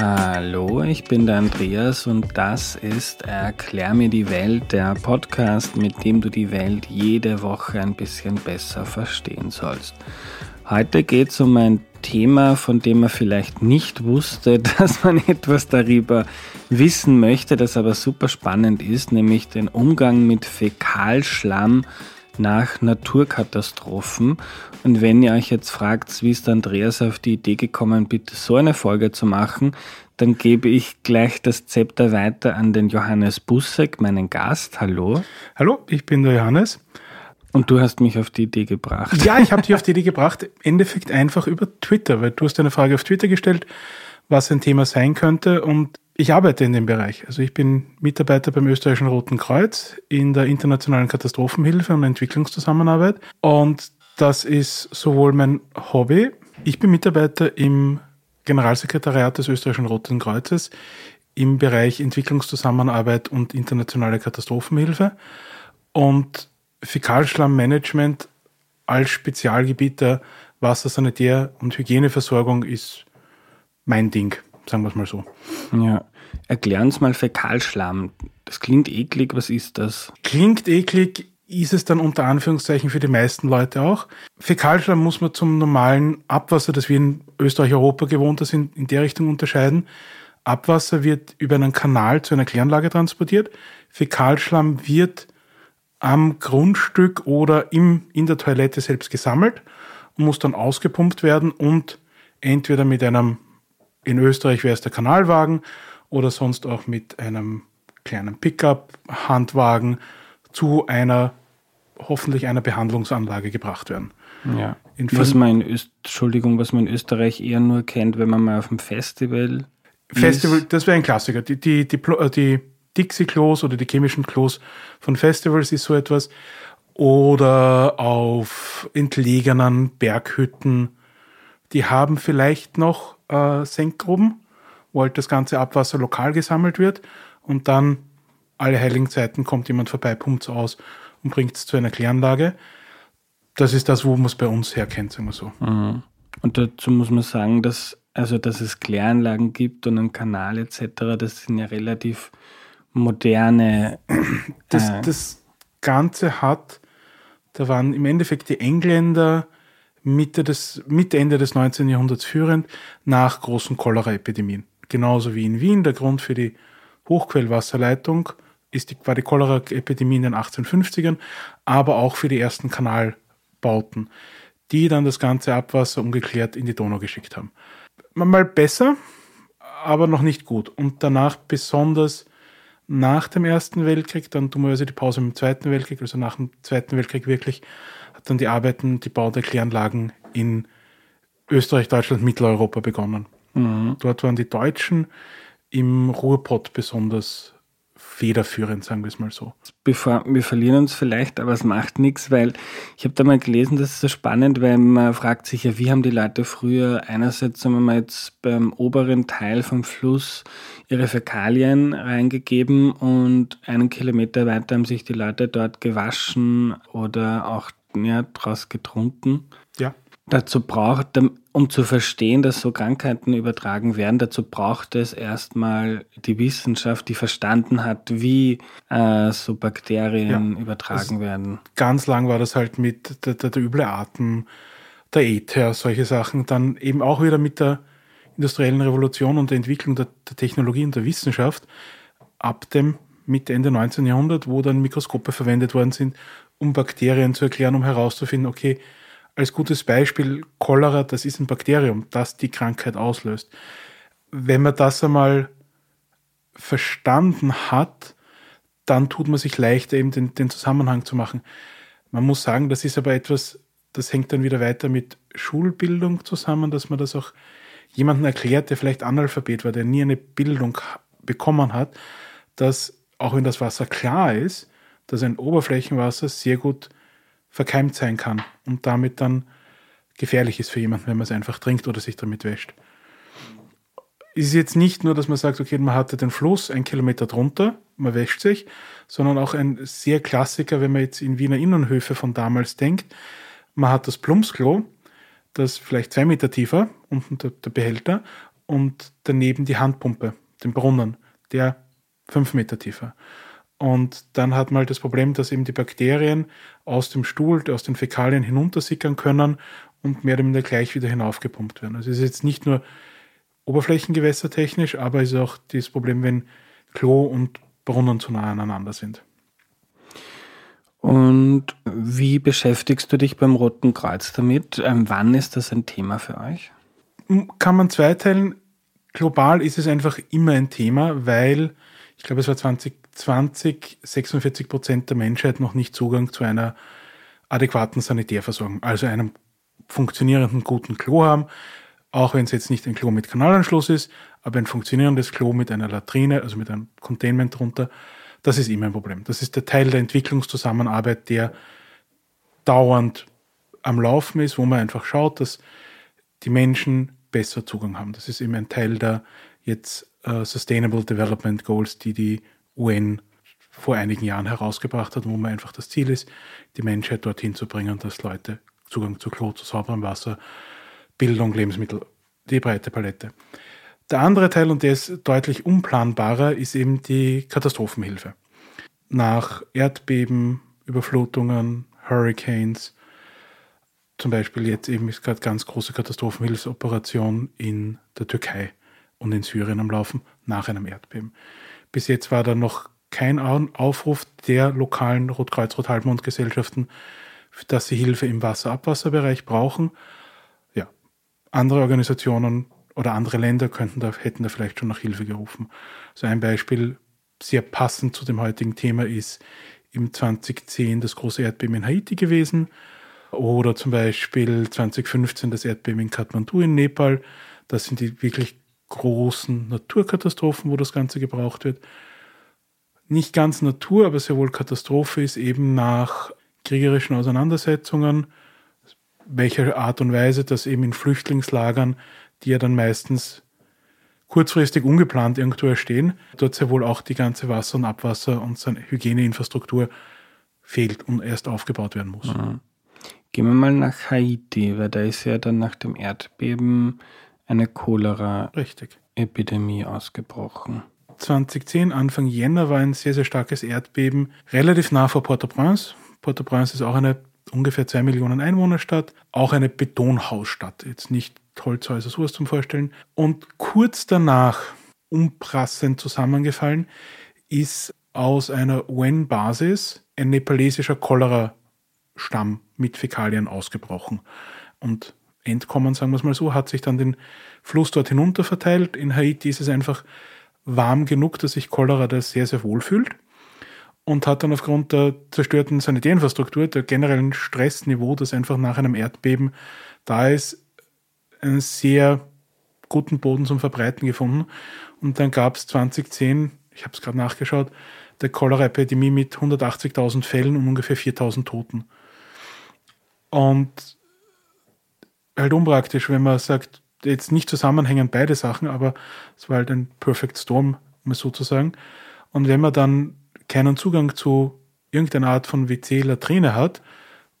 Hallo, ich bin der Andreas und das ist Erklär mir die Welt, der Podcast, mit dem du die Welt jede Woche ein bisschen besser verstehen sollst. Heute geht es um ein Thema, von dem man vielleicht nicht wusste, dass man etwas darüber wissen möchte, das aber super spannend ist, nämlich den Umgang mit Fäkalschlamm nach Naturkatastrophen. Und wenn ihr euch jetzt fragt, wie ist Andreas auf die Idee gekommen, bitte so eine Folge zu machen, dann gebe ich gleich das Zepter weiter an den Johannes Bussek, meinen Gast. Hallo. Hallo, ich bin der Johannes. Und du hast mich auf die Idee gebracht. Ja, ich habe dich auf die Idee gebracht. Im Endeffekt einfach über Twitter, weil du hast eine Frage auf Twitter gestellt, was ein Thema sein könnte. Und ich arbeite in dem Bereich. Also ich bin Mitarbeiter beim Österreichischen Roten Kreuz in der internationalen Katastrophenhilfe und Entwicklungszusammenarbeit. Und das ist sowohl mein Hobby. Ich bin Mitarbeiter im Generalsekretariat des Österreichischen Roten Kreuzes im Bereich Entwicklungszusammenarbeit und internationale Katastrophenhilfe. Und Fäkalschlammmanagement als Spezialgebiet der Wassersanitär- und Hygieneversorgung ist mein Ding sagen wir es mal so. Ja. Erklären uns mal Fäkalschlamm. Das klingt eklig, was ist das? Klingt eklig, ist es dann unter Anführungszeichen für die meisten Leute auch. Fäkalschlamm muss man zum normalen Abwasser, das wir in Österreich, Europa gewohnt sind, in der Richtung unterscheiden. Abwasser wird über einen Kanal zu einer Kläranlage transportiert. Fäkalschlamm wird am Grundstück oder im, in der Toilette selbst gesammelt und muss dann ausgepumpt werden und entweder mit einem in Österreich wäre es der Kanalwagen oder sonst auch mit einem kleinen Pickup-Handwagen zu einer, hoffentlich einer Behandlungsanlage gebracht werden. Ja. was man in Öst Entschuldigung, was man in Österreich eher nur kennt, wenn man mal auf dem Festival Festival, ist. das wäre ein Klassiker. Die, die, die, äh, die Dixie-Klos oder die chemischen Klos von Festivals ist so etwas. Oder auf entlegenen Berghütten. Die haben vielleicht noch äh, Senkgruben, wo halt das ganze Abwasser lokal gesammelt wird und dann alle heiligen Zeiten kommt jemand vorbei, pumpt es aus und bringt es zu einer Kläranlage. Das ist das, wo man es bei uns herkennt, sagen wir so. Mhm. Und dazu muss man sagen, dass, also, dass es Kläranlagen gibt und einen Kanal etc., das sind ja relativ moderne. Äh das, das Ganze hat, da waren im Endeffekt die Engländer, Mitte, des, Mitte, Ende des 19. Jahrhunderts führend nach großen Cholera-Epidemien. Genauso wie in Wien der Grund für die Hochquellwasserleitung ist die, war die Cholera-Epidemie in den 1850ern, aber auch für die ersten Kanalbauten, die dann das ganze Abwasser ungeklärt in die Donau geschickt haben. Mal besser, aber noch nicht gut. Und danach besonders nach dem Ersten Weltkrieg, dann dummerweise die Pause im Zweiten Weltkrieg, also nach dem Zweiten Weltkrieg wirklich, hat dann die Arbeiten, die Bau der Kläranlagen in Österreich, Deutschland, Mitteleuropa begonnen. Mhm. Dort waren die Deutschen im Ruhrpott besonders federführend, sagen wir es mal so. Bevor wir verlieren uns vielleicht, aber es macht nichts, weil ich habe da mal gelesen, das ist so spannend, weil man fragt sich ja, wie haben die Leute früher einerseits, sagen wir mal jetzt beim oberen Teil vom Fluss ihre Fäkalien reingegeben und einen Kilometer weiter haben sich die Leute dort gewaschen oder auch ja, draus getrunken. Ja. Dazu braucht, um zu verstehen, dass so Krankheiten übertragen werden, dazu braucht es erstmal die Wissenschaft, die verstanden hat, wie äh, so Bakterien ja. übertragen werden. Ganz lang war das halt mit der, der, der üble Atem, der Äther, solche Sachen. Dann eben auch wieder mit der industriellen Revolution und der Entwicklung der, der Technologie und der Wissenschaft ab dem Mitte, Ende 19. Jahrhundert, wo dann Mikroskope verwendet worden sind, um Bakterien zu erklären, um herauszufinden, okay, als gutes Beispiel, Cholera, das ist ein Bakterium, das die Krankheit auslöst. Wenn man das einmal verstanden hat, dann tut man sich leichter, eben den, den Zusammenhang zu machen. Man muss sagen, das ist aber etwas, das hängt dann wieder weiter mit Schulbildung zusammen, dass man das auch jemandem erklärt, der vielleicht Analphabet war, der nie eine Bildung bekommen hat, dass auch wenn das Wasser klar ist, dass ein Oberflächenwasser sehr gut verkeimt sein kann und damit dann gefährlich ist für jemanden, wenn man es einfach trinkt oder sich damit wäscht. Es ist jetzt nicht nur, dass man sagt, okay, man hatte den Fluss ein Kilometer drunter, man wäscht sich, sondern auch ein sehr Klassiker, wenn man jetzt in Wiener Innenhöfe von damals denkt. Man hat das Plumpsklo, das vielleicht zwei Meter tiefer, unten der, der Behälter, und daneben die Handpumpe, den Brunnen, der fünf Meter tiefer. Und dann hat man halt das Problem, dass eben die Bakterien aus dem Stuhl, aus den Fäkalien hinuntersickern können und mehr oder weniger gleich wieder hinaufgepumpt werden. Also es ist jetzt nicht nur oberflächengewässertechnisch, aber es ist auch das Problem, wenn Klo und Brunnen zu nah aneinander sind. Und wie beschäftigst du dich beim Roten Kreuz damit? Ähm, wann ist das ein Thema für euch? Kann man zweiteilen. Global ist es einfach immer ein Thema, weil ich glaube, es war 2020 46 Prozent der Menschheit noch nicht Zugang zu einer adäquaten Sanitärversorgung, also einem funktionierenden guten Klo haben, auch wenn es jetzt nicht ein Klo mit Kanalanschluss ist, aber ein funktionierendes Klo mit einer Latrine, also mit einem Containment drunter, das ist immer ein Problem. Das ist der Teil der Entwicklungszusammenarbeit, der dauernd am Laufen ist, wo man einfach schaut, dass die Menschen besser Zugang haben. Das ist eben ein Teil der jetzt uh, Sustainable Development Goals, die die UN vor einigen Jahren herausgebracht hat, wo man einfach das Ziel ist, die Menschheit dorthin zu bringen, dass Leute Zugang zu Klo, zu sauberem Wasser, Bildung, Lebensmittel, die breite Palette. Der andere Teil, und der ist deutlich unplanbarer, ist eben die Katastrophenhilfe. Nach Erdbeben, Überflutungen, Hurricanes, zum Beispiel jetzt eben ist gerade ganz große Katastrophenhilfsoperation in der Türkei und in Syrien am Laufen nach einem Erdbeben. Bis jetzt war da noch kein Aufruf der lokalen Rotkreuz-Rothalbmond-Gesellschaften, dass sie Hilfe im Wasser-Abwasserbereich brauchen. Ja, andere Organisationen oder andere Länder könnten da, hätten da vielleicht schon nach Hilfe gerufen. So ein Beispiel, sehr passend zu dem heutigen Thema, ist im 2010 das große Erdbeben in Haiti gewesen oder zum Beispiel 2015 das Erdbeben in Kathmandu in Nepal. Das sind die wirklich großen Naturkatastrophen, wo das Ganze gebraucht wird. Nicht ganz Natur, aber sehr wohl Katastrophe ist eben nach kriegerischen Auseinandersetzungen, welcher Art und Weise das eben in Flüchtlingslagern die ja dann meistens kurzfristig ungeplant irgendwo entstehen, dort sehr wohl auch die ganze Wasser- und Abwasser- und Hygieneinfrastruktur fehlt und erst aufgebaut werden muss. Mhm. Gehen wir mal nach Haiti, weil da ist ja dann nach dem Erdbeben eine Cholera-Epidemie ausgebrochen. 2010, Anfang Jänner, war ein sehr, sehr starkes Erdbeben, relativ nah vor Port-au-Prince. Port-au-Prince ist auch eine ungefähr zwei Millionen Einwohnerstadt, auch eine Betonhausstadt, jetzt nicht Holzhäuser, sowas zum Vorstellen. Und kurz danach, umprassend zusammengefallen, ist aus einer UN-Basis ein nepalesischer Cholera-Stamm mit Fäkalien ausgebrochen. Und entkommen, sagen wir es mal so, hat sich dann den Fluss dort hinunter verteilt. In Haiti ist es einfach warm genug, dass sich Cholera da sehr, sehr wohl fühlt und hat dann aufgrund der zerstörten Sanitärinfrastruktur, der generellen Stressniveau, das einfach nach einem Erdbeben da ist, einen sehr guten Boden zum Verbreiten gefunden. Und dann gab es 2010, ich habe es gerade nachgeschaut, der Cholera-Epidemie mit 180.000 Fällen und ungefähr 4.000 Toten. Und halt unpraktisch, wenn man sagt, jetzt nicht zusammenhängen beide Sachen, aber es war halt ein Perfect Storm, um es so zu sagen. Und wenn man dann keinen Zugang zu irgendeiner Art von WC-Latrine hat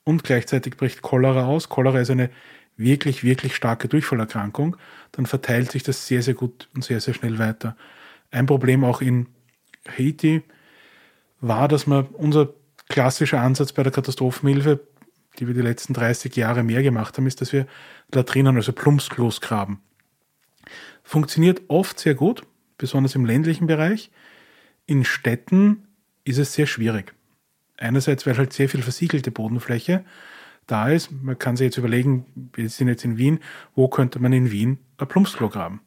und gleichzeitig bricht Cholera aus, Cholera ist eine wirklich, wirklich starke Durchfallerkrankung, dann verteilt sich das sehr, sehr gut und sehr, sehr schnell weiter. Ein Problem auch in Haiti war, dass man unser klassischer Ansatz bei der Katastrophenhilfe, die wir die letzten 30 Jahre mehr gemacht haben, ist, dass wir Latrinen, also Plumpsklos graben. Funktioniert oft sehr gut, besonders im ländlichen Bereich. In Städten ist es sehr schwierig. Einerseits, weil halt sehr viel versiegelte Bodenfläche da ist. Man kann sich jetzt überlegen, wir sind jetzt in Wien, wo könnte man in Wien ein Plumpsklo graben?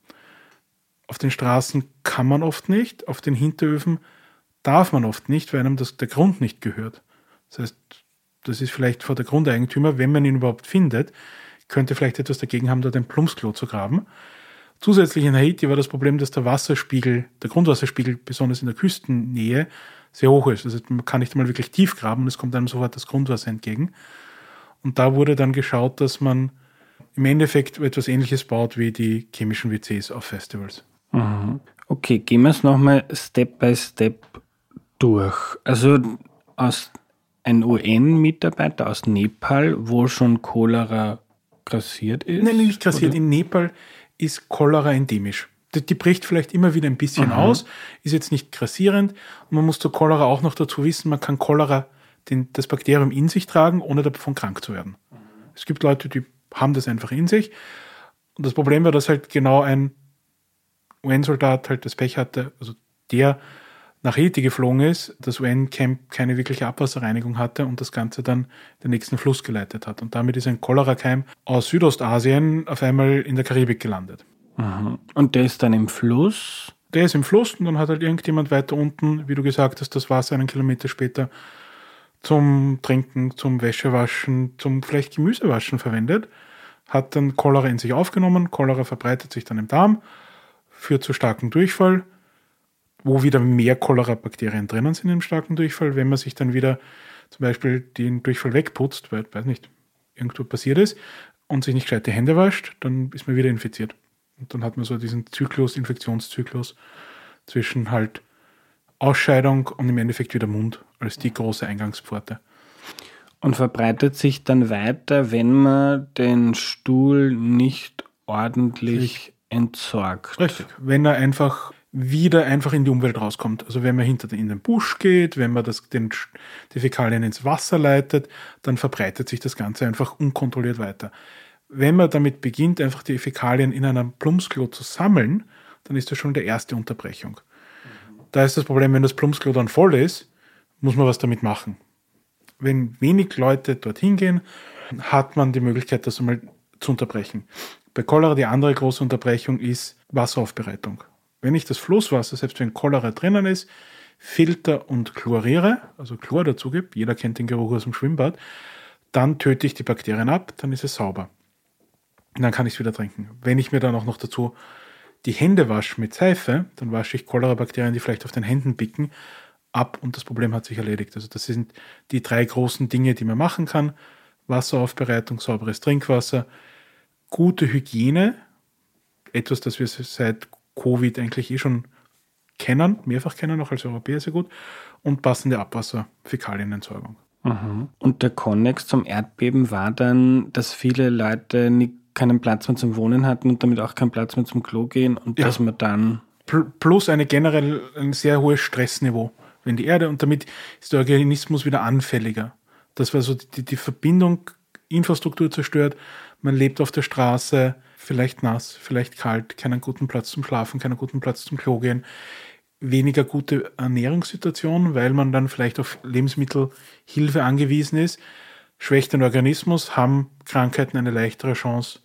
Auf den Straßen kann man oft nicht, auf den Hinteröfen darf man oft nicht, weil einem das, der Grund nicht gehört. Das heißt, das ist vielleicht vor der Grundeigentümer, wenn man ihn überhaupt findet, könnte vielleicht etwas dagegen haben, dort ein Plumpsklo zu graben. Zusätzlich in Haiti war das Problem, dass der Wasserspiegel, der Grundwasserspiegel, besonders in der Küstennähe, sehr hoch ist. Also man kann nicht einmal wirklich tief graben und es kommt einem sofort das Grundwasser entgegen. Und da wurde dann geschaut, dass man im Endeffekt etwas Ähnliches baut wie die chemischen WCs auf Festivals. Mhm. Okay, gehen wir es nochmal Step by Step durch. Also aus ein UN-Mitarbeiter aus Nepal, wo schon Cholera grassiert ist? Nein, nicht grassiert. Oder? In Nepal ist Cholera endemisch. Die, die bricht vielleicht immer wieder ein bisschen mhm. aus, ist jetzt nicht grassierend. Und man muss zur Cholera auch noch dazu wissen, man kann Cholera, den, das Bakterium in sich tragen, ohne davon krank zu werden. Mhm. Es gibt Leute, die haben das einfach in sich. Und das Problem war, dass halt genau ein UN-Soldat halt das Pech hatte, also der nach Haiti geflogen ist, das UN-Camp keine wirkliche Abwasserreinigung hatte und das Ganze dann den nächsten Fluss geleitet hat. Und damit ist ein Cholera-Keim aus Südostasien auf einmal in der Karibik gelandet. Mhm. Und der ist dann im Fluss? Der ist im Fluss und dann hat halt irgendjemand weiter unten, wie du gesagt hast, das Wasser einen Kilometer später zum Trinken, zum Wäschewaschen, zum vielleicht Gemüsewaschen verwendet, hat dann Cholera in sich aufgenommen, Cholera verbreitet sich dann im Darm, führt zu starkem Durchfall, wo wieder mehr Cholera-Bakterien drinnen sind im starken Durchfall. Wenn man sich dann wieder zum Beispiel den Durchfall wegputzt, weil, weiß nicht, irgendwo passiert ist und sich nicht gescheit die Hände wascht, dann ist man wieder infiziert. Und dann hat man so diesen Zyklus, Infektionszyklus zwischen halt Ausscheidung und im Endeffekt wieder Mund als die große Eingangspforte. Und verbreitet sich dann weiter, wenn man den Stuhl nicht ordentlich entsorgt. Richtig. Wenn er einfach wieder einfach in die Umwelt rauskommt. Also wenn man hinter den, in den Busch geht, wenn man das, den, die Fäkalien ins Wasser leitet, dann verbreitet sich das Ganze einfach unkontrolliert weiter. Wenn man damit beginnt, einfach die Fäkalien in einem Plumpsklo zu sammeln, dann ist das schon die erste Unterbrechung. Da ist das Problem, wenn das Plumpsklo dann voll ist, muss man was damit machen. Wenn wenig Leute dorthin gehen, hat man die Möglichkeit, das einmal zu unterbrechen. Bei Cholera die andere große Unterbrechung ist Wasseraufbereitung. Wenn ich das Flusswasser, selbst wenn Cholera drinnen ist, filter und chloriere, also Chlor dazu gebe, jeder kennt den Geruch aus dem Schwimmbad, dann töte ich die Bakterien ab, dann ist es sauber. Und dann kann ich es wieder trinken. Wenn ich mir dann auch noch dazu die Hände wasche mit Seife, dann wasche ich Cholera-Bakterien, die vielleicht auf den Händen bicken, ab und das Problem hat sich erledigt. Also das sind die drei großen Dinge, die man machen kann. Wasseraufbereitung, sauberes Trinkwasser, gute Hygiene, etwas, das wir seit Covid eigentlich eh schon kennen, mehrfach kennen, auch als Europäer sehr gut, und passende Abwasser, Fäkalienentsorgung. Mhm. Und der Konnex zum Erdbeben war dann, dass viele Leute nicht, keinen Platz mehr zum Wohnen hatten und damit auch keinen Platz mehr zum Klo gehen und ja. dass man dann. Plus eine generell ein sehr hohes Stressniveau, wenn die Erde und damit ist der Organismus wieder anfälliger. Das war so die, die Verbindung, Infrastruktur zerstört, man lebt auf der Straße, vielleicht nass, vielleicht kalt, keinen guten Platz zum Schlafen, keinen guten Platz zum Klo gehen, weniger gute Ernährungssituation, weil man dann vielleicht auf Lebensmittelhilfe angewiesen ist, schwächt den Organismus, haben Krankheiten eine leichtere Chance,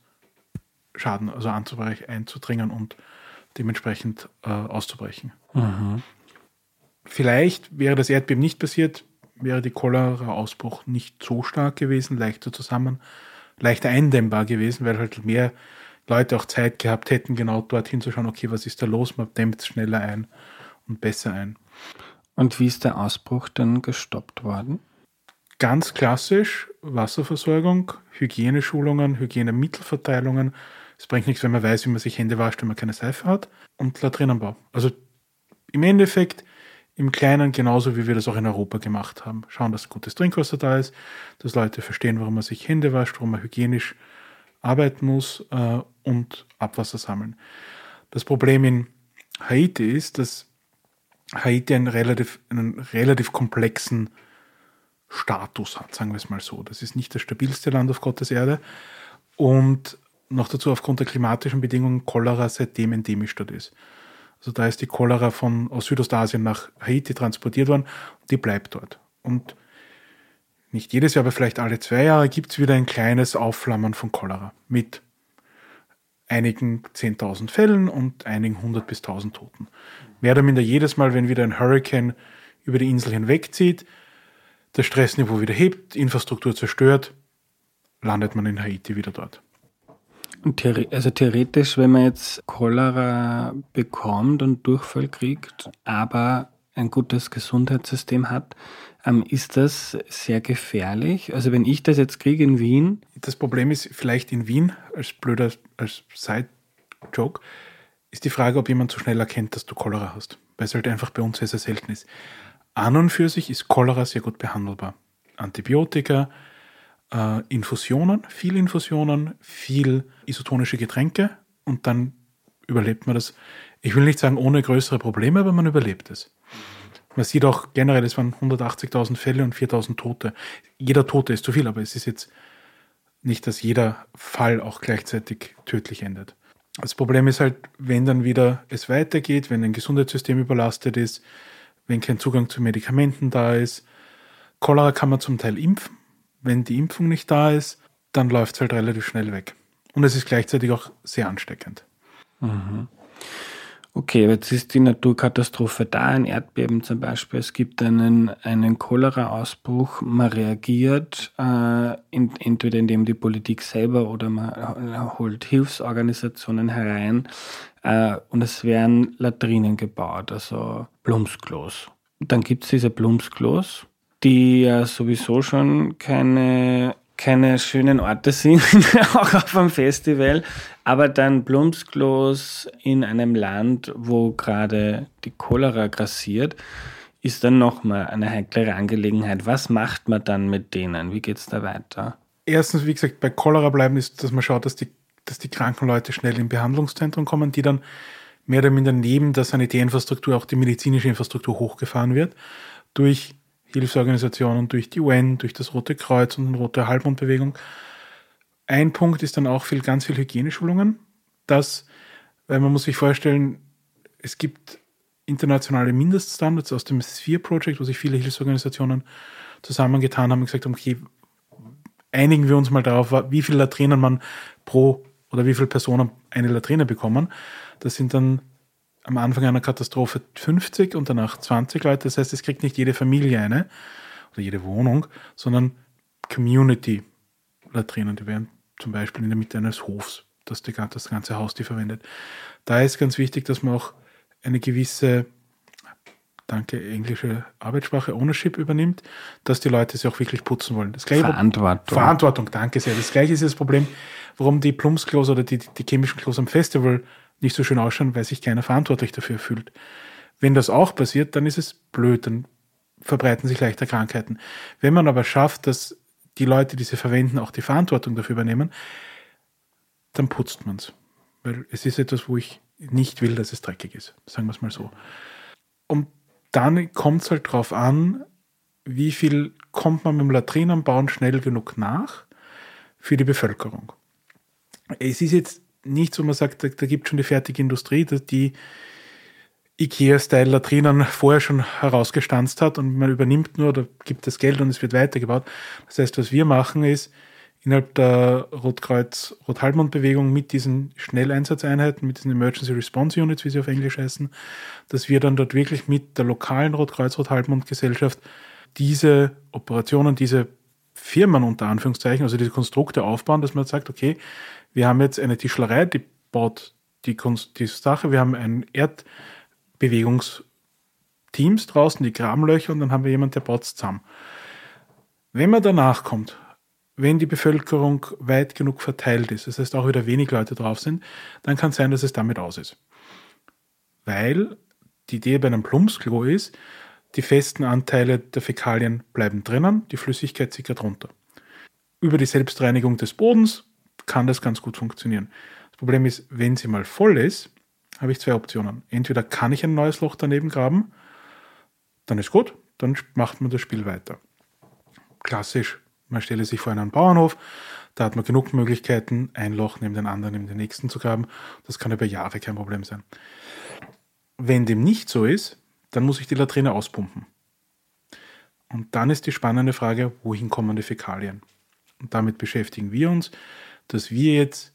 Schaden also anzubrechen, einzudringen und dementsprechend äh, auszubrechen. Mhm. Vielleicht wäre das Erdbeben nicht passiert, wäre die Cholera-Ausbruch nicht so stark gewesen, leichter zusammen, leichter eindämmbar gewesen, weil halt mehr Leute auch Zeit gehabt hätten, genau dorthin zu schauen, okay, was ist da los? Man dämmt schneller ein und besser ein. Und wie ist der Ausbruch dann gestoppt worden? Ganz klassisch Wasserversorgung, Hygieneschulungen, Hygienemittelverteilungen. Es bringt nichts, wenn man weiß, wie man sich Hände wascht, wenn man keine Seife hat. Und Latrinenbau. Also im Endeffekt im Kleinen genauso, wie wir das auch in Europa gemacht haben. Schauen, dass gutes Trinkwasser da ist, dass Leute verstehen, warum man sich Hände wascht, warum man hygienisch arbeiten muss äh, und Abwasser sammeln. Das Problem in Haiti ist, dass Haiti einen relativ, einen relativ komplexen Status hat, sagen wir es mal so. Das ist nicht das stabilste Land auf Gottes Erde und noch dazu aufgrund der klimatischen Bedingungen Cholera seitdem endemisch dort ist. Also da ist die Cholera von aus Südostasien nach Haiti transportiert worden und die bleibt dort. Und nicht jedes Jahr, aber vielleicht alle zwei Jahre gibt es wieder ein kleines Aufflammern von Cholera mit einigen 10.000 Fällen und einigen 100 bis 1.000 Toten. Mehr oder minder jedes Mal, wenn wieder ein Hurricane über die Insel hinwegzieht, das Stressniveau wieder hebt, Infrastruktur zerstört, landet man in Haiti wieder dort. Also theoretisch, wenn man jetzt Cholera bekommt und Durchfall kriegt, aber ein gutes Gesundheitssystem hat, ähm, ist das sehr gefährlich? Also wenn ich das jetzt kriege in Wien. Das Problem ist vielleicht in Wien, als blöder, als Side-Joke, ist die Frage, ob jemand so schnell erkennt, dass du Cholera hast. Weil es halt einfach bei uns sehr, sehr selten ist. An und für sich ist Cholera sehr gut behandelbar. Antibiotika, äh, Infusionen, viel Infusionen, viel isotonische Getränke, und dann überlebt man das. Ich will nicht sagen ohne größere Probleme, aber man überlebt es. Man sieht auch generell, es waren 180.000 Fälle und 4.000 Tote. Jeder Tote ist zu viel, aber es ist jetzt nicht, dass jeder Fall auch gleichzeitig tödlich endet. Das Problem ist halt, wenn dann wieder es weitergeht, wenn ein Gesundheitssystem überlastet ist, wenn kein Zugang zu Medikamenten da ist. Cholera kann man zum Teil impfen. Wenn die Impfung nicht da ist, dann läuft es halt relativ schnell weg. Und es ist gleichzeitig auch sehr ansteckend. Mhm. Okay, jetzt ist die Naturkatastrophe da, ein Erdbeben zum Beispiel. Es gibt einen, einen Cholera-Ausbruch. Man reagiert äh, in, entweder indem die Politik selber oder man holt Hilfsorganisationen herein äh, und es werden Latrinen gebaut, also Plumpsklos. Dann gibt es diese Plumpsklos, die ja sowieso schon keine keine schönen Orte sind, auch auf einem Festival, aber dann Plumpsklos in einem Land, wo gerade die Cholera grassiert, ist dann nochmal eine heiklere Angelegenheit. Was macht man dann mit denen? Wie geht es da weiter? Erstens, wie gesagt, bei Cholera bleiben ist, dass man schaut, dass die, dass die kranken Leute schnell in Behandlungszentren kommen, die dann mehr oder minder neben der Sanitärinfrastruktur auch die medizinische Infrastruktur hochgefahren wird durch Hilfsorganisationen, durch die UN, durch das Rote Kreuz und die Rote Halbmondbewegung. Ein Punkt ist dann auch viel, ganz viel Hygieneschulungen, dass, weil man muss sich vorstellen, es gibt internationale Mindeststandards aus dem Sphere Project, wo sich viele Hilfsorganisationen zusammengetan haben und gesagt haben, okay, einigen wir uns mal darauf, wie viele Latrinen man pro oder wie viele Personen eine Latrine bekommen. Das sind dann am Anfang einer Katastrophe 50 und danach 20 Leute. Das heißt, es kriegt nicht jede Familie eine oder jede Wohnung, sondern Community-Latrinen. Die werden zum Beispiel in der Mitte eines Hofs, dass die, das ganze Haus die verwendet. Da ist ganz wichtig, dass man auch eine gewisse, danke, englische Arbeitssprache, Ownership übernimmt, dass die Leute sich auch wirklich putzen wollen. Das gleiche, Verantwortung. Verantwortung, danke sehr. Das gleiche ist das Problem, warum die Plumpsklos oder die, die chemischen Klos am Festival nicht so schön ausschauen, weil sich keiner verantwortlich dafür fühlt. Wenn das auch passiert, dann ist es blöd, dann verbreiten sich leichter Krankheiten. Wenn man aber schafft, dass die Leute, die sie verwenden, auch die Verantwortung dafür übernehmen, dann putzt man es. Weil es ist etwas, wo ich nicht will, dass es dreckig ist. Sagen wir es mal so. Und dann kommt es halt darauf an, wie viel kommt man mit dem Latrinenbauen schnell genug nach für die Bevölkerung. Es ist jetzt nichts, wo man sagt, da, da gibt schon die fertige Industrie, die IKEA-Style-Latrinen vorher schon herausgestanzt hat und man übernimmt nur oder gibt das Geld und es wird weitergebaut. Das heißt, was wir machen ist, innerhalb der Rotkreuz-Rothalbmond-Bewegung mit diesen Schnelleinsatzeinheiten, mit diesen Emergency Response Units, wie sie auf Englisch heißen, dass wir dann dort wirklich mit der lokalen Rotkreuz-Rothalbmond-Gesellschaft diese Operationen, diese Firmen unter Anführungszeichen, also diese Konstrukte aufbauen, dass man sagt, okay, wir haben jetzt eine Tischlerei, die baut die, Kunst, die Sache, wir haben ein Erdbewegungsteams draußen, die Grabenlöcher und dann haben wir jemanden, der baut es zusammen. Wenn man danach kommt, wenn die Bevölkerung weit genug verteilt ist, das heißt auch wieder wenig Leute drauf sind, dann kann es sein, dass es damit aus ist. Weil die Idee bei einem Plumpsklo ist, die festen Anteile der Fäkalien bleiben drinnen, die Flüssigkeit sickert runter. Über die Selbstreinigung des Bodens kann das ganz gut funktionieren. Das Problem ist, wenn sie mal voll ist, habe ich zwei Optionen. Entweder kann ich ein neues Loch daneben graben, dann ist gut, dann macht man das Spiel weiter. Klassisch, man stelle sich vor einen Bauernhof, da hat man genug Möglichkeiten, ein Loch neben den anderen, neben den nächsten zu graben. Das kann über Jahre kein Problem sein. Wenn dem nicht so ist, dann muss ich die Latrine auspumpen. Und dann ist die spannende Frage, wohin kommen die Fäkalien? Und damit beschäftigen wir uns dass wir jetzt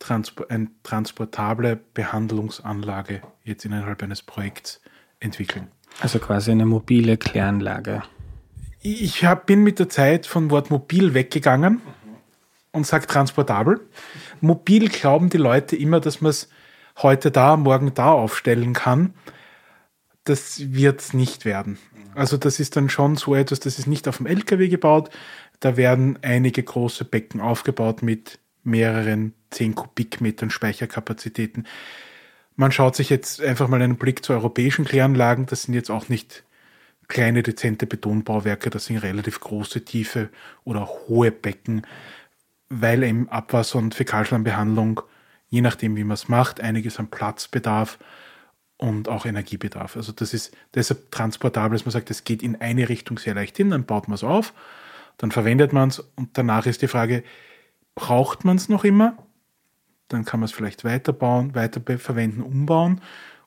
Transpor eine transportable Behandlungsanlage jetzt innerhalb eines Projekts entwickeln. Also quasi eine mobile Kläranlage. Ich hab, bin mit der Zeit von Wort mobil weggegangen und sage transportabel. Mobil glauben die Leute immer, dass man es heute da, morgen da aufstellen kann. Das wird es nicht werden. Also das ist dann schon so etwas, das ist nicht auf dem LKW gebaut. Da werden einige große Becken aufgebaut mit mehreren 10 Kubikmetern Speicherkapazitäten. Man schaut sich jetzt einfach mal einen Blick zu europäischen Kläranlagen. Das sind jetzt auch nicht kleine, dezente Betonbauwerke, das sind relativ große, tiefe oder hohe Becken, weil eben Abwasser- und Fäkalschlammbehandlung je nachdem, wie man es macht, einiges an Platzbedarf und auch Energiebedarf. Also das ist deshalb transportabel, dass man sagt, es geht in eine Richtung sehr leicht hin, dann baut man es auf, dann verwendet man es und danach ist die Frage, braucht man es noch immer? Dann kann man es vielleicht weiterbauen, weiter umbauen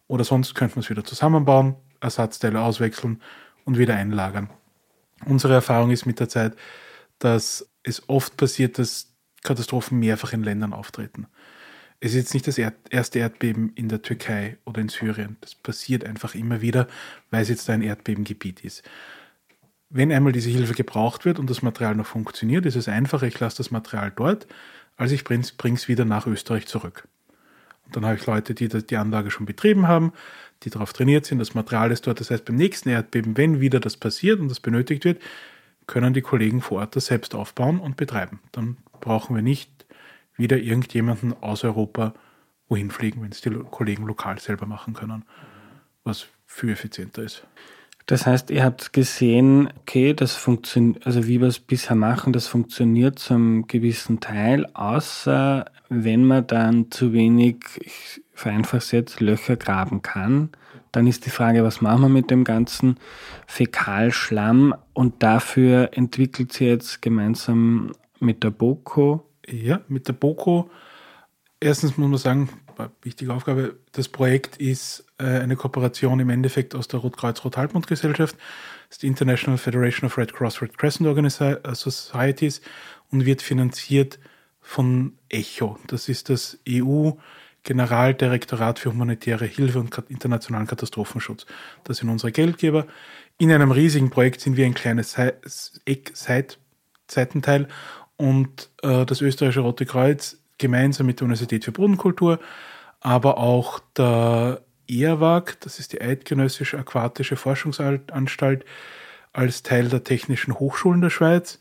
oder sonst könnte man es wieder zusammenbauen, Ersatzteile auswechseln und wieder einlagern. Unsere Erfahrung ist mit der Zeit, dass es oft passiert, dass Katastrophen mehrfach in Ländern auftreten. Es ist jetzt nicht das erste Erdbeben in der Türkei oder in Syrien. Das passiert einfach immer wieder, weil es jetzt ein Erdbebengebiet ist. Wenn einmal diese Hilfe gebraucht wird und das Material noch funktioniert, ist es einfacher, ich lasse das Material dort, als ich bringe es wieder nach Österreich zurück. Und dann habe ich Leute, die die Anlage schon betrieben haben, die darauf trainiert sind, das Material ist dort. Das heißt, beim nächsten Erdbeben, wenn wieder das passiert und das benötigt wird, können die Kollegen vor Ort das selbst aufbauen und betreiben. Dann brauchen wir nicht wieder irgendjemanden aus Europa wohin fliegen, wenn es die Kollegen lokal selber machen können, was viel effizienter ist. Das heißt, ihr habt gesehen, okay, das funktioniert, also wie wir es bisher machen, das funktioniert zum gewissen Teil, außer wenn man dann zu wenig, ich vereinfache es jetzt, Löcher graben kann. Dann ist die Frage, was machen wir mit dem ganzen Fäkalschlamm? Und dafür entwickelt sie jetzt gemeinsam mit der BOKO. Ja, mit der BOKO. Erstens muss man sagen, wichtige Aufgabe, das Projekt ist äh, eine Kooperation im Endeffekt aus der Rotkreuz-Rot-Halbmond-Gesellschaft, das ist die International Federation of Red Cross Red Crescent äh, Societies und wird finanziert von ECHO. Das ist das EU Generaldirektorat für humanitäre Hilfe und internationalen Katastrophenschutz. Das sind unsere Geldgeber. In einem riesigen Projekt sind wir ein kleines Eck, Seitenteil und äh, das österreichische Rote Kreuz gemeinsam mit der Universität für Bodenkultur, aber auch der ERWAG, das ist die Eidgenössische Aquatische Forschungsanstalt, als Teil der Technischen Hochschulen der Schweiz,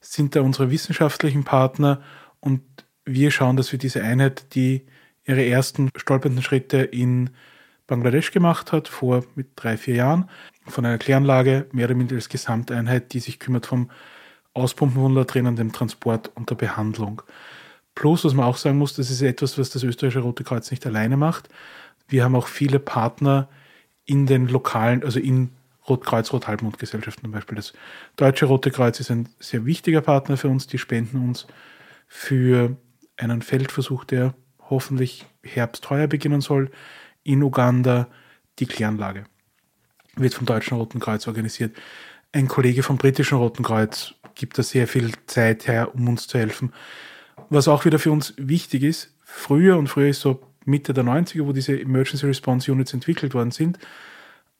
sind da unsere wissenschaftlichen Partner und wir schauen, dass wir diese Einheit, die ihre ersten stolpernden Schritte in Bangladesch gemacht hat, vor mit drei, vier Jahren, von einer Kläranlage, mehr oder minder als Gesamteinheit, die sich kümmert vom Auspumpen von Latrinen, dem Transport und der Behandlung. Plus, was man auch sagen muss, das ist etwas, was das österreichische Rote Kreuz nicht alleine macht. Wir haben auch viele Partner in den lokalen, also in Rotkreuz, Rot-Halbmond-Gesellschaften zum Beispiel. Das Deutsche Rote Kreuz ist ein sehr wichtiger Partner für uns. Die spenden uns für einen Feldversuch, der hoffentlich Herbst heuer beginnen soll, in Uganda die Kläranlage. Wird vom Deutschen Roten Kreuz organisiert. Ein Kollege vom Britischen Roten Kreuz gibt da sehr viel Zeit her, um uns zu helfen. Was auch wieder für uns wichtig ist, früher und früher ist so Mitte der 90er, wo diese Emergency Response Units entwickelt worden sind,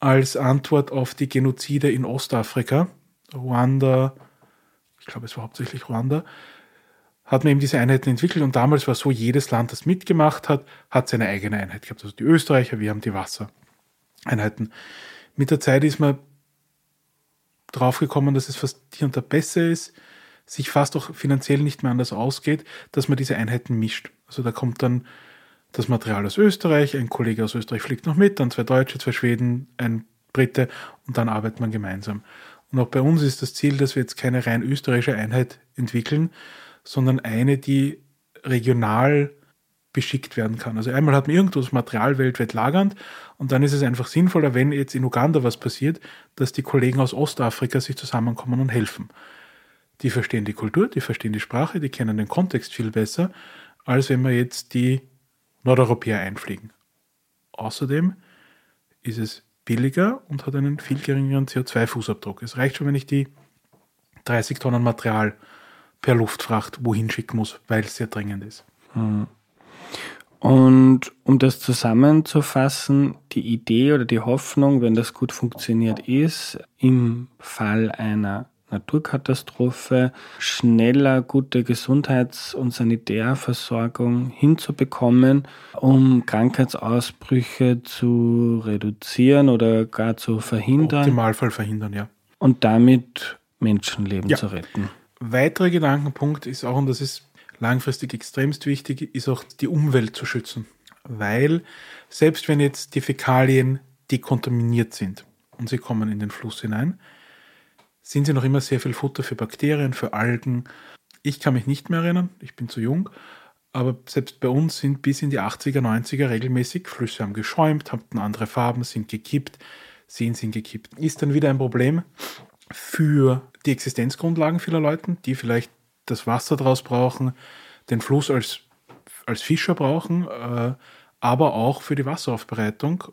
als Antwort auf die Genozide in Ostafrika, Ruanda, ich glaube es war hauptsächlich Ruanda, hat man eben diese Einheiten entwickelt und damals war so, jedes Land, das mitgemacht hat, hat seine eigene Einheit gehabt. Also die Österreicher, wir haben die Wassereinheiten. Mit der Zeit ist man draufgekommen, dass es fast hier und da besser ist, sich fast auch finanziell nicht mehr anders ausgeht, dass man diese Einheiten mischt. Also da kommt dann das Material aus Österreich, ein Kollege aus Österreich fliegt noch mit, dann zwei Deutsche, zwei Schweden, ein Brite und dann arbeitet man gemeinsam. Und auch bei uns ist das Ziel, dass wir jetzt keine rein österreichische Einheit entwickeln, sondern eine, die regional beschickt werden kann. Also einmal hat man irgendwo das Material weltweit lagernd und dann ist es einfach sinnvoller, wenn jetzt in Uganda was passiert, dass die Kollegen aus Ostafrika sich zusammenkommen und helfen. Die verstehen die Kultur, die verstehen die Sprache, die kennen den Kontext viel besser, als wenn wir jetzt die Nordeuropäer einfliegen. Außerdem ist es billiger und hat einen viel geringeren CO2-Fußabdruck. Es reicht schon, wenn ich die 30 Tonnen Material per Luftfracht wohin schicken muss, weil es sehr dringend ist. Hm. Und um das zusammenzufassen, die Idee oder die Hoffnung, wenn das gut funktioniert, ist, im Fall einer Naturkatastrophe schneller gute Gesundheits- und Sanitärversorgung hinzubekommen, um Krankheitsausbrüche zu reduzieren oder gar zu verhindern. Im Optimalfall verhindern, ja. Und damit Menschenleben ja. zu retten weiterer Gedankenpunkt ist auch, und das ist langfristig extremst wichtig, ist auch die Umwelt zu schützen. Weil selbst wenn jetzt die Fäkalien dekontaminiert sind und sie kommen in den Fluss hinein, sind sie noch immer sehr viel Futter für Bakterien, für Algen. Ich kann mich nicht mehr erinnern, ich bin zu jung, Aber selbst bei uns sind bis in die 80er, 90er regelmäßig Flüsse haben geschäumt, hatten andere Farben, sind gekippt, Seen sind gekippt. Ist dann wieder ein Problem für die Existenzgrundlagen vieler Leute, die vielleicht das Wasser daraus brauchen, den Fluss als, als Fischer brauchen, äh, aber auch für die Wasseraufbereitung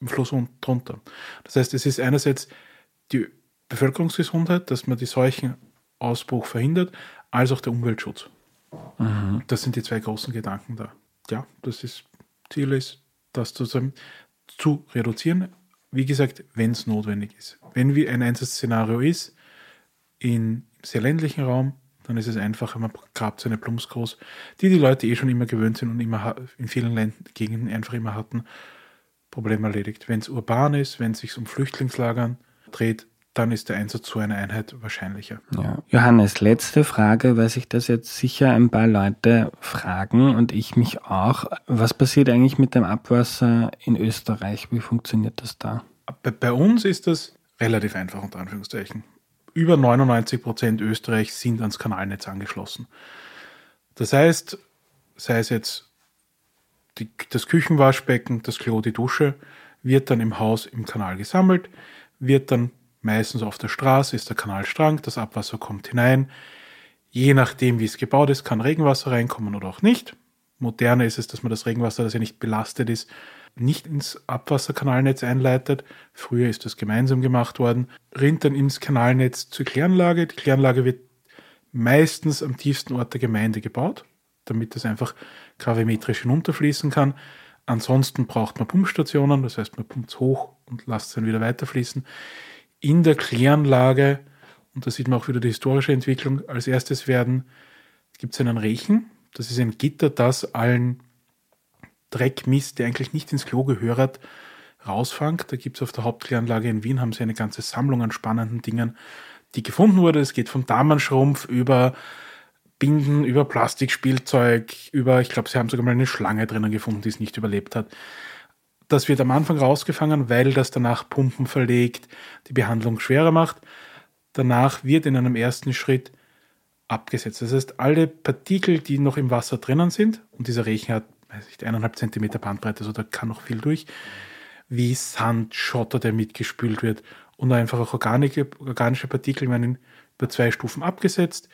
im Fluss und drunter. Das heißt, es ist einerseits die Bevölkerungsgesundheit, dass man die Seuchenausbruch verhindert, als auch der Umweltschutz. Mhm. Das sind die zwei großen Gedanken da. Ja, das ist Ziel ist, das zu, zu reduzieren. Wie gesagt, wenn es notwendig ist. Wenn wie ein Einsatzszenario ist, in sehr ländlichen Raum, dann ist es einfacher, man grabt so eine Plumps groß, die die Leute eh schon immer gewöhnt sind und immer in vielen Ländern, Gegenden einfach immer hatten. Problem erledigt. Wenn es urban ist, wenn es sich um Flüchtlingslagern dreht, dann ist der Einsatz zu einer Einheit wahrscheinlicher. Ja. Johannes, letzte Frage, weil sich das jetzt sicher ein paar Leute fragen und ich mich auch. Was passiert eigentlich mit dem Abwasser in Österreich? Wie funktioniert das da? Bei, bei uns ist das relativ einfach, unter Anführungszeichen. Über 99 Prozent Österreichs sind ans Kanalnetz angeschlossen. Das heißt, sei es jetzt die, das Küchenwaschbecken, das Klo, die Dusche, wird dann im Haus im Kanal gesammelt, wird dann meistens auf der Straße, ist der Kanalstrang, das Abwasser kommt hinein. Je nachdem, wie es gebaut ist, kann Regenwasser reinkommen oder auch nicht. Moderner ist es, dass man das Regenwasser, das ja nicht belastet ist, nicht ins Abwasserkanalnetz einleitet. Früher ist das gemeinsam gemacht worden. Rinnt dann ins Kanalnetz zur Kläranlage. Die Kläranlage wird meistens am tiefsten Ort der Gemeinde gebaut, damit das einfach gravimetrisch hinunterfließen kann. Ansonsten braucht man Pumpstationen, das heißt, man pumpt es hoch und lasst es dann wieder weiterfließen. In der Kläranlage, und da sieht man auch wieder die historische Entwicklung, als erstes werden, gibt es einen Rechen, das ist ein Gitter, das allen Dreck, Mist, der eigentlich nicht ins Klo gehört, rausfangt. Da gibt es auf der Hauptkläranlage in Wien, haben sie eine ganze Sammlung an spannenden Dingen, die gefunden wurde. Es geht vom Damenschrumpf über Binden, über Plastikspielzeug, über, ich glaube, sie haben sogar mal eine Schlange drinnen gefunden, die es nicht überlebt hat. Das wird am Anfang rausgefangen, weil das danach Pumpen verlegt, die Behandlung schwerer macht. Danach wird in einem ersten Schritt abgesetzt. Das heißt, alle Partikel, die noch im Wasser drinnen sind, und dieser Rechen hat, weiß ich, eineinhalb Zentimeter Bandbreite, also da kann noch viel durch, wie Sand, Schotter, der mitgespült wird, und einfach auch organische, organische Partikel werden über zwei Stufen abgesetzt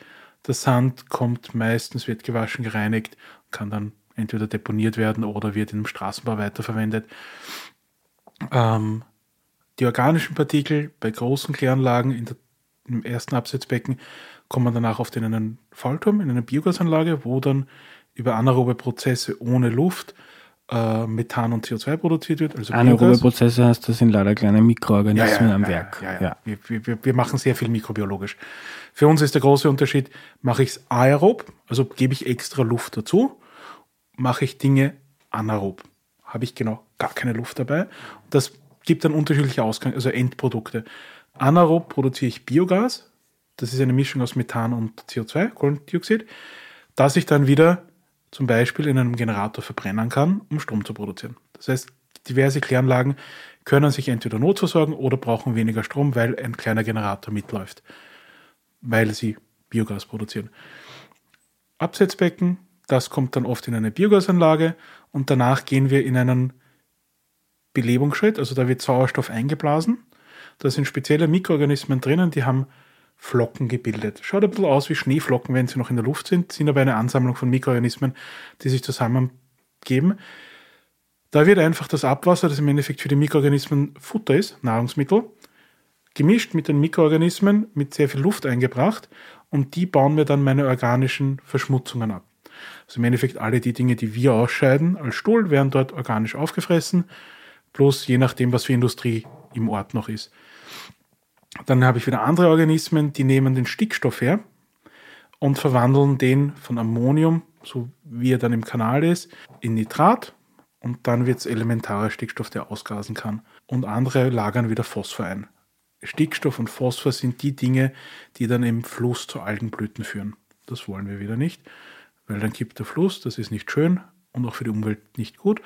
der Sand kommt meistens, wird gewaschen, gereinigt, kann dann entweder deponiert werden oder wird im Straßenbau weiterverwendet. Ähm, die organischen Partikel bei großen Kläranlagen in der, im ersten Absetzbecken kommen danach oft in einen Fallturm, in eine Biogasanlage, wo dann über anaerobe Prozesse ohne Luft äh, Methan und CO2 produziert wird. Also Anaerobe Prozesse heißt, das sind leider kleine Mikroorganismen ja, ja, am ja, Werk. Ja. Wir, wir, wir machen sehr viel mikrobiologisch. Für uns ist der große Unterschied, mache ich es aerob, also gebe ich extra Luft dazu, mache ich Dinge anaerob. Habe ich genau gar keine Luft dabei. Das gibt dann unterschiedliche Ausgang, also Endprodukte. Anaerob produziere ich Biogas, das ist eine Mischung aus Methan und CO2, Kohlendioxid, das ich dann wieder zum Beispiel in einem Generator verbrennen kann, um Strom zu produzieren. Das heißt, diverse Kläranlagen können sich entweder notversorgen oder brauchen weniger Strom, weil ein kleiner Generator mitläuft, weil sie Biogas produzieren. Absetzbecken, das kommt dann oft in eine Biogasanlage und danach gehen wir in einen Belebungsschritt, also da wird Sauerstoff eingeblasen. Da sind spezielle Mikroorganismen drinnen, die haben Flocken gebildet. Schaut ein bisschen aus wie Schneeflocken, wenn sie noch in der Luft sind, sind aber eine Ansammlung von Mikroorganismen, die sich zusammengeben. Da wird einfach das Abwasser, das im Endeffekt für die Mikroorganismen Futter ist, Nahrungsmittel, gemischt mit den Mikroorganismen, mit sehr viel Luft eingebracht und die bauen mir dann meine organischen Verschmutzungen ab. Also im Endeffekt alle die Dinge, die wir ausscheiden als Stuhl, werden dort organisch aufgefressen, bloß je nachdem, was für Industrie im Ort noch ist. Dann habe ich wieder andere Organismen, die nehmen den Stickstoff her und verwandeln den von Ammonium, so wie er dann im Kanal ist, in Nitrat und dann wird es elementarer Stickstoff, der ausgasen kann. Und andere lagern wieder Phosphor ein. Stickstoff und Phosphor sind die Dinge, die dann im Fluss zu Algenblüten führen. Das wollen wir wieder nicht, weil dann kippt der Fluss, das ist nicht schön und auch für die Umwelt nicht gut.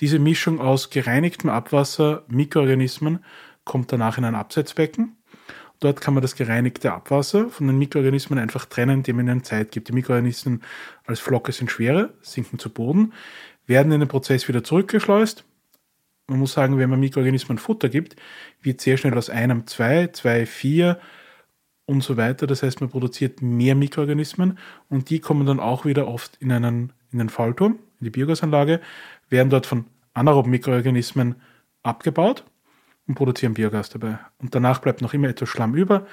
Diese Mischung aus gereinigtem Abwasser, Mikroorganismen kommt danach in ein Absetzbecken Dort kann man das gereinigte Abwasser von den Mikroorganismen einfach trennen, indem man ihnen Zeit gibt. Die Mikroorganismen als Flocke sind schwerer, sinken zu Boden, werden in den Prozess wieder zurückgeschleust. Man muss sagen, wenn man Mikroorganismen Futter gibt, wird sehr schnell aus einem zwei, zwei, vier und so weiter. Das heißt, man produziert mehr Mikroorganismen und die kommen dann auch wieder oft in einen, in den Fallturm, in die Biogasanlage, werden dort von anaeroben Mikroorganismen abgebaut und produzieren Biogas dabei. Und danach bleibt noch immer etwas Schlamm über.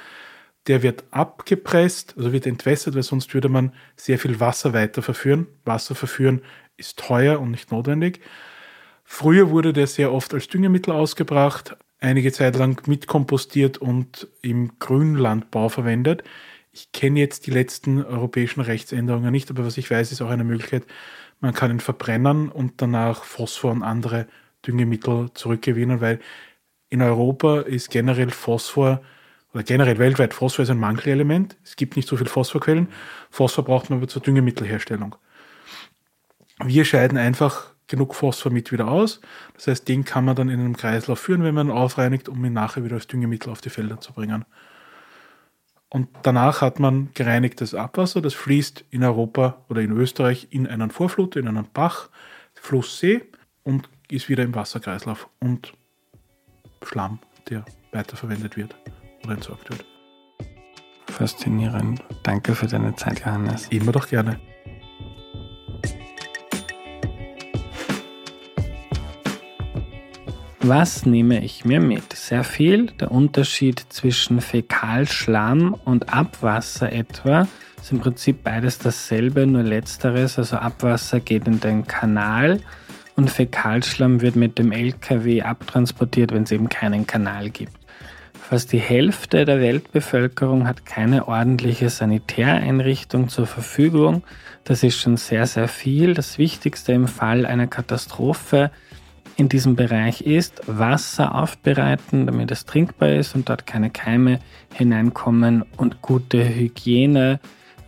Der wird abgepresst, also wird entwässert, weil sonst würde man sehr viel Wasser weiter verführen. Wasser verführen ist teuer und nicht notwendig. Früher wurde der sehr oft als Düngemittel ausgebracht, einige Zeit lang mitkompostiert und im Grünlandbau verwendet. Ich kenne jetzt die letzten europäischen Rechtsänderungen nicht, aber was ich weiß, ist auch eine Möglichkeit, man kann ihn verbrennen und danach Phosphor und andere Düngemittel zurückgewinnen, weil in Europa ist generell Phosphor oder generell weltweit Phosphor ist ein Mangelelement. Es gibt nicht so viele Phosphorquellen. Phosphor braucht man aber zur Düngemittelherstellung. Wir scheiden einfach genug Phosphor mit wieder aus. Das heißt, den kann man dann in einem Kreislauf führen, wenn man ihn aufreinigt, um ihn nachher wieder als Düngemittel auf die Felder zu bringen. Und danach hat man gereinigtes Abwasser, das fließt in Europa oder in Österreich in einen Vorflut, in einen Bach, Fluss, See und ist wieder im Wasserkreislauf. Und Schlamm, der weiterverwendet wird oder entsorgt wird. Faszinierend. Danke für deine Zeit, Johannes. Immer doch gerne. Was nehme ich mir mit? Sehr viel. Der Unterschied zwischen Fäkalschlamm und Abwasser etwa ist im Prinzip beides dasselbe, nur letzteres, also Abwasser geht in den Kanal und Fäkalschlamm wird mit dem LKW abtransportiert, wenn es eben keinen Kanal gibt. Fast die Hälfte der Weltbevölkerung hat keine ordentliche Sanitäreinrichtung zur Verfügung. Das ist schon sehr, sehr viel. Das Wichtigste im Fall einer Katastrophe in diesem Bereich ist, Wasser aufbereiten, damit es trinkbar ist und dort keine Keime hineinkommen und gute Hygiene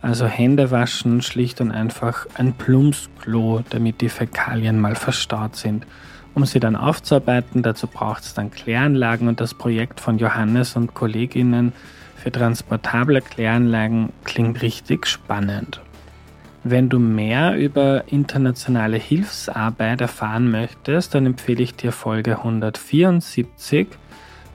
also Hände waschen, schlicht und einfach ein Plumpsklo, damit die Fäkalien mal verstaut sind. Um sie dann aufzuarbeiten, dazu braucht es dann Kläranlagen und das Projekt von Johannes und Kolleginnen für transportable Kläranlagen klingt richtig spannend. Wenn du mehr über internationale Hilfsarbeit erfahren möchtest, dann empfehle ich dir Folge 174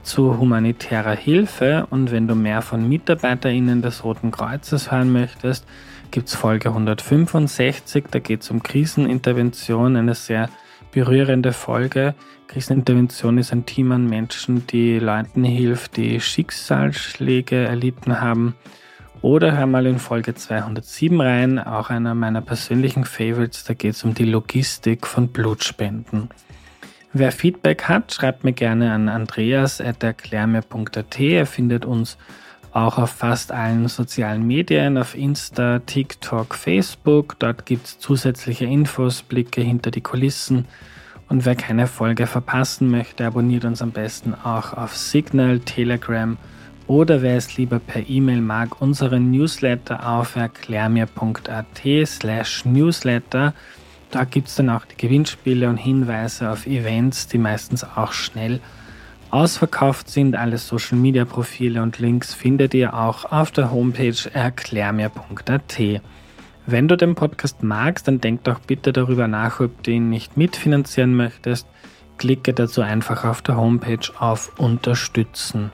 zu humanitärer Hilfe und wenn du mehr von MitarbeiterInnen des Roten Kreuzes hören möchtest, gibt es Folge 165, da geht es um Krisenintervention, eine sehr berührende Folge. Krisenintervention ist ein Team an Menschen, die Leuten hilft, die Schicksalsschläge erlitten haben. Oder hör mal in Folge 207 rein, auch einer meiner persönlichen Favorites, da geht es um die Logistik von Blutspenden. Wer Feedback hat, schreibt mir gerne an andreas.erklärmir.at. Er findet uns auch auf fast allen sozialen Medien, auf Insta, TikTok, Facebook. Dort gibt es zusätzliche Infos, Blicke hinter die Kulissen. Und wer keine Folge verpassen möchte, abonniert uns am besten auch auf Signal, Telegram oder wer es lieber per E-Mail mag, unseren Newsletter auf erklärmir.at slash newsletter. Da gibt es dann auch die Gewinnspiele und Hinweise auf Events, die meistens auch schnell ausverkauft sind. Alle Social Media Profile und Links findet ihr auch auf der Homepage erklärmir.at. Wenn du den Podcast magst, dann denk doch bitte darüber nach, ob du ihn nicht mitfinanzieren möchtest. Klicke dazu einfach auf der Homepage auf Unterstützen.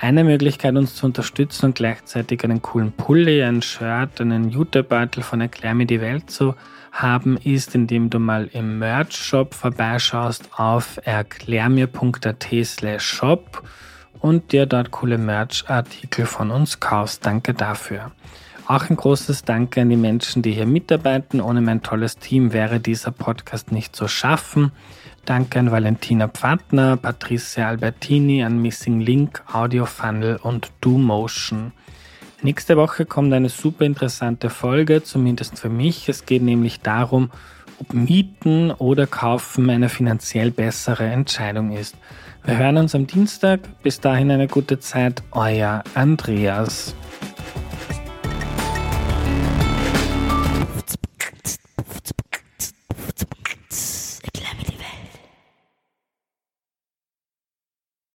Eine Möglichkeit, uns zu unterstützen und gleichzeitig einen coolen Pulli, ein Shirt, einen Jutebeutel von Erklär mir die Welt zu haben, ist, indem du mal im Merch-Shop vorbeischaust auf erklärmir.at slash shop und dir dort coole Merch-Artikel von uns kaufst. Danke dafür. Auch ein großes Danke an die Menschen, die hier mitarbeiten. Ohne mein tolles Team wäre dieser Podcast nicht zu schaffen. Danke an Valentina Pfadner, Patricia Albertini, an Missing Link, Audio Funnel und DoMotion. Nächste Woche kommt eine super interessante Folge, zumindest für mich. Es geht nämlich darum, ob Mieten oder Kaufen eine finanziell bessere Entscheidung ist. Wir hören uns am Dienstag. Bis dahin eine gute Zeit. Euer Andreas.